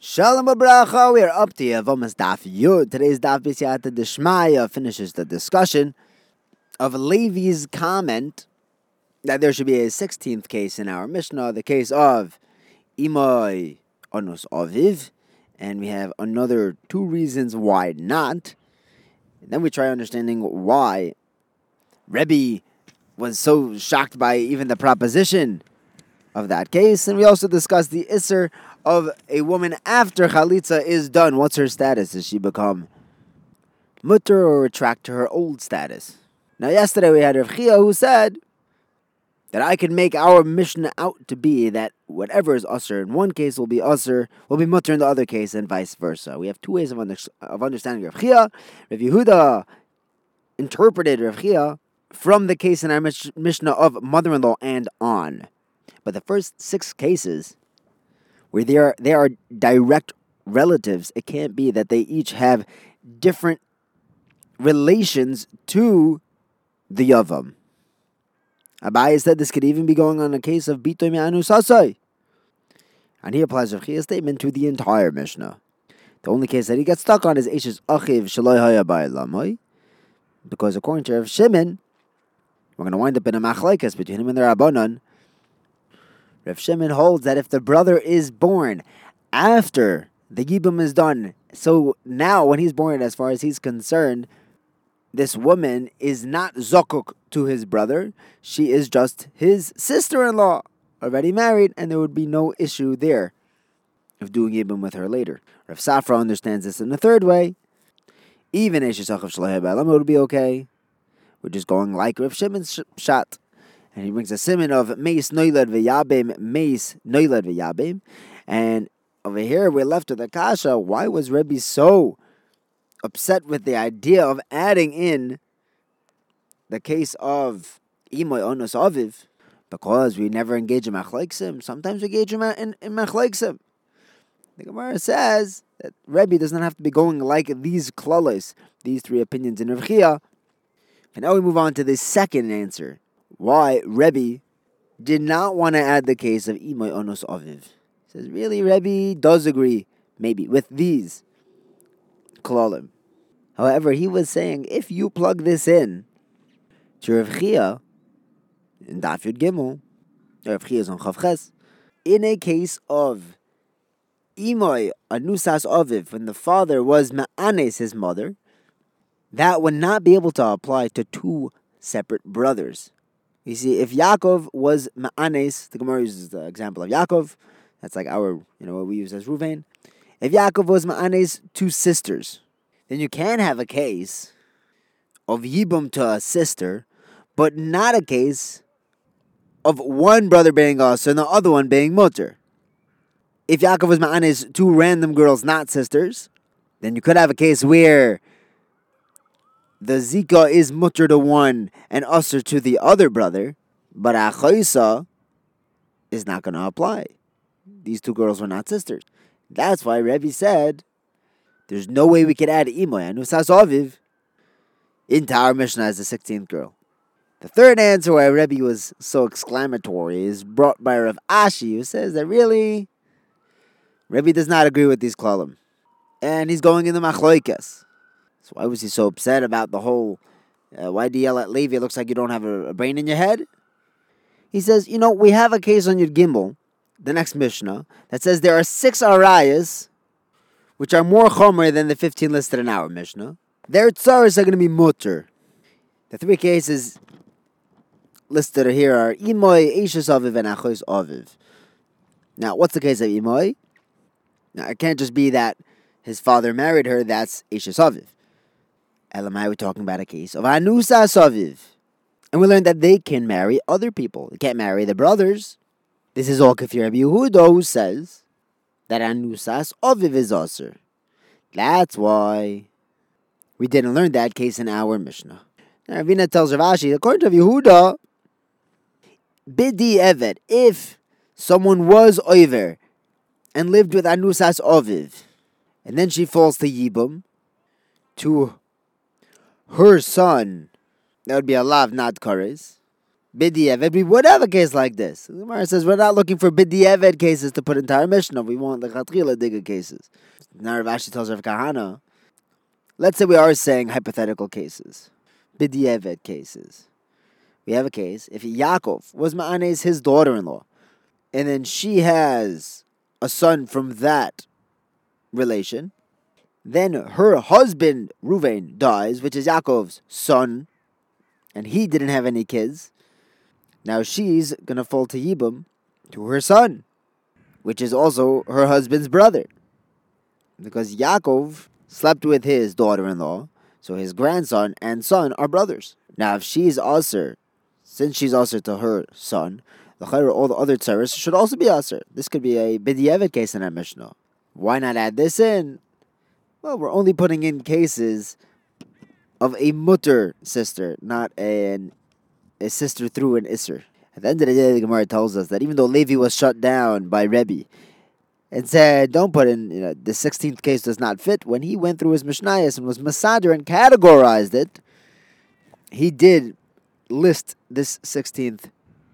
Shalom Abracha, we are up to Yavamas Daf Yud. Today's Daf B'Siyata Deshmaya finishes the discussion of Levi's comment that there should be a 16th case in our Mishnah, the case of Imai Anus Aviv, and we have another two reasons why not. And then we try understanding why Rebbe was so shocked by even the proposition of that case, and we also discuss the Isser of a woman after Chalitza is done. What's her status? Does she become mutter or retract to her old status? Now, yesterday we had Rav Chia who said that I can make our Mishnah out to be that whatever is usher in one case will be usher, will be mutter in the other case, and vice versa. We have two ways of, under, of understanding Rav Chia. Rav Yehuda interpreted Rav Chia from the case in our Mishnah of mother-in-law and on. But the first six cases where they are they are direct relatives, it can't be that they each have different relations to the Yavam. Abaye said this could even be going on in a case of Bitoy Sasai. And he applies Rav statement to the entire Mishnah. The only case that he gets stuck on is Eshes Achiv Shaloi Haya Because according to Rav Shimon, we're going to wind up in a machlaikas between him and the Rabbanon Rav Shimon holds that if the brother is born after the Yibum is done, so now when he's born, as far as he's concerned, this woman is not Zokuk to his brother. She is just his sister in law, already married, and there would be no issue there of doing Yibum with her later. Rav Safra understands this in the third way. Even Eshisach of Shalai would be okay. We're just going like Rav Shimon's shot. And he brings a simon of Meis Noilad V'Yabim, Meis Noilad V'Yabim. And over here we're left with the kasha. Why was Rebbe so upset with the idea of adding in the case of Imoy Onos Aviv? Because we never engage in Machlaiksim. Sometimes we engage in, in, in The Gemara says that Rebbe does not have to be going like these klalos, these three opinions in Rav And now we move on to the second answer why Rebbe did not want to add the case of Imoy Onos Aviv. He says, really, Rebbe does agree, maybe, with these kolalim. However, he was saying, if you plug this in to Rav Chia, in Daf Yud Gimel, Rav Chia is on Chavches, in a case of Imoy Anusas Aviv, when the father was Ma'anes, his mother, that would not be able to apply to two separate brothers. You see, if Yaakov was Ma'anes, the Gemara uses the example of Yaakov. That's like our, you know, what we use as Ruvain. If Yaakov was Ma'anes, two sisters, then you can have a case of Yibum to a sister, but not a case of one brother being Asa and the other one being Mutter. If Yaakov was Ma'anes, two random girls, not sisters, then you could have a case where the Zika is mutter to one and usher to the other brother, but Achaisa is not going to apply. These two girls were not sisters. That's why Rebbe said there's no way we could add Imoy and Aviv into our Mishnah as the 16th girl. The third answer why Rebbe was so exclamatory is brought by Rav Ashi, who says that really Rebbe does not agree with these klalim. And he's going in the machloikas. So why was he so upset about the whole? Uh, why do you yell at Levi? It looks like you don't have a, a, brain in your head. He says, you know, we have a case on your gimbal, the next Mishnah, that says there are six arayas, which are more chomer than the fifteen listed in our Mishnah. Their tsaras are going to be mutter. The three cases listed here are imoy, eishes aviv, and Achos aviv. Now, what's the case of imoy? Now, it can't just be that his father married her. That's eishes aviv. Elamai, we're talking about a case of Anusa Saviv. And we learned that they can marry other people. They can't marry the brothers. This is all Kafir Rabbi Yehuda who says that Anusas Aviv is Aser. That's why we didn't learn that case in our Mishnah. Now, Ravina tells Rav Ashi, according to Yehuda, Bidi Evet, if someone was Oiver and lived with Anusas Aviv, and then she falls to Yibum, to her son, that would be a lav, not kares. Bidiyeved, we would have a case like this. The Gemara says we're not looking for Bidiyeved cases to put into our Mishnah. We want the Chatchila Digga cases. Now tells Rav Kahana, let's say we are saying hypothetical cases, Bidiyeved cases. We have a case, if Yaakov was Ma'anes his daughter-in-law, and then she has a son from that relation, then her husband Ruvain dies, which is Yaakov's son, and he didn't have any kids. Now she's gonna fall to Yibum to her son, which is also her husband's brother. Because Yaakov slept with his daughter in law, so his grandson and son are brothers. Now if she's usher, since she's usher to her son, the all the other tzaras should also be usher. This could be a bidyevet case in our Mishnah. Why not add this in? Well, we're only putting in cases of a mutter sister, not an a sister through an isser. At the end of the day, the Gemara tells us that even though Levi was shut down by Rebbe and said, don't put in, you know, the 16th case does not fit, when he went through his Mishnayos and was Masader and categorized it, he did list this 16th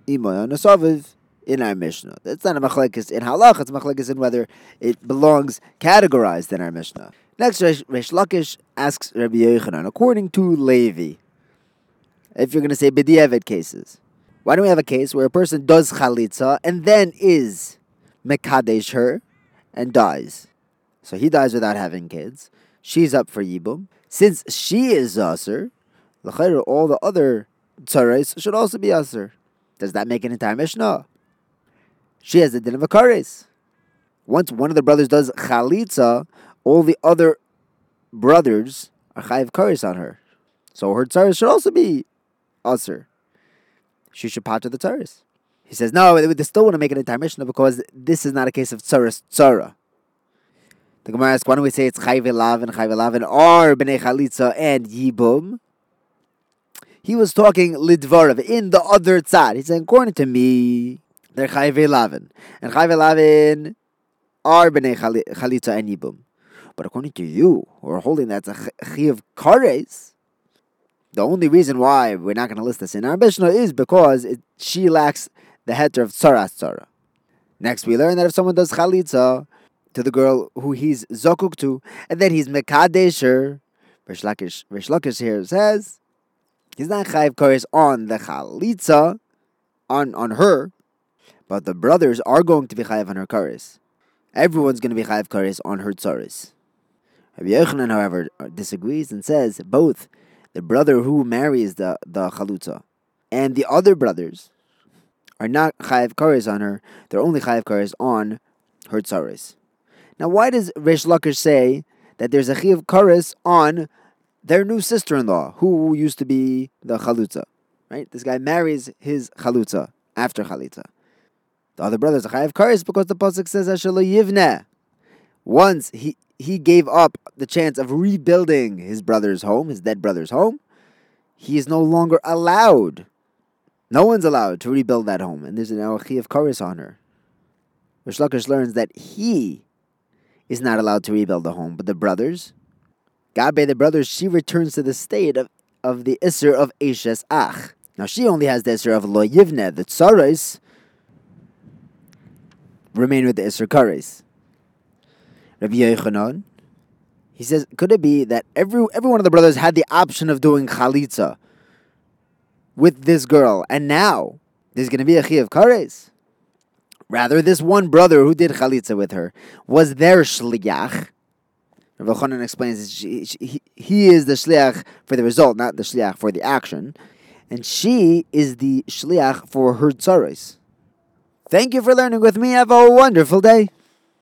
Imoy on Asaviv in our Mishnah. That's not a machlekes in halach, it's machlekes in whether it belongs categorized in our Mishnah. Next, Resh, Lakish asks Rabbi Yochanan, according to Levi, if you're going to say b'di'evet cases. Why don't we have a case where a person does chalitza and then is mekadesh her and dies? So he dies without having kids. She's up for yibum. Since she is aser, all the other tzares should also be aser. Does that make an entire mishnah? She has the din of a kares. Once one of the brothers does chalitza, all the other brothers are chayiv kares on her. So her tzares should also be Aser. She should to the tzaris. He says, no, they still want to make it a Mishnah because this is not a case of tzaris tzara. The Gemara asks, why don't we say it's chayve lav and chayve lav and or b'nei chalitza and yibum? He was talking lidvarav in the other tzad. He's saying, according to me, they're chayve lavin. And chayve lavin are b'nei chalitza and yibum. But according to you, who are holding that's a chiv kares, the only reason why we're not going to list this in our Mishnah is because it, she lacks the heter of tzaras tzara. Next, we learn that if someone does chalitza to the girl who he's zokuk to, and then he's mekadesher, Rish Lakish, here says he's not chayiv kores on the chalitza, on on her, but the brothers are going to be chayiv on her kores. Everyone's going to be chayiv kores on her tzaris. Rabbi Yochanan, however, uh, disagrees and says both the brother who marries the, the chalutza, and the other brothers are not chayav kares on her, they're only chayav kares on her tzaris. Now, why does Rish Lakish say that there's a chayav kares on their new sister-in-law, who used to be the chalutza? Right? This guy marries his chalutza after chalitza. The other brothers are chayav kares because the pasuk says Ashalo yivne. Once he he gave up the chance of rebuilding his brother's home, his dead brother's home, he is no longer allowed. No one's allowed to rebuild that home, and there's an Awachi of Karis on her. Rish Lakish learns that he is not allowed to rebuild the home, but the brothers, God Gabe, the brothers, she returns to the state of, of the Isser of Eshes Ach. Now she only has the Isser of Lo Yivne, the Tsarais remain with the Isser Kares. Rabbi Yochanan, he says, could it be that every every one of the brothers had the option of doing chalitza with this girl, and now there's going to be a chi of kares? Rather, this one brother who did chalitza with her was their shliach. Rabbi Yochanan explains he, he, he is the shliach for the result, not the shliach for the action, and she is the shliach for her tzaris. Thank you for learning with me. Have a wonderful day.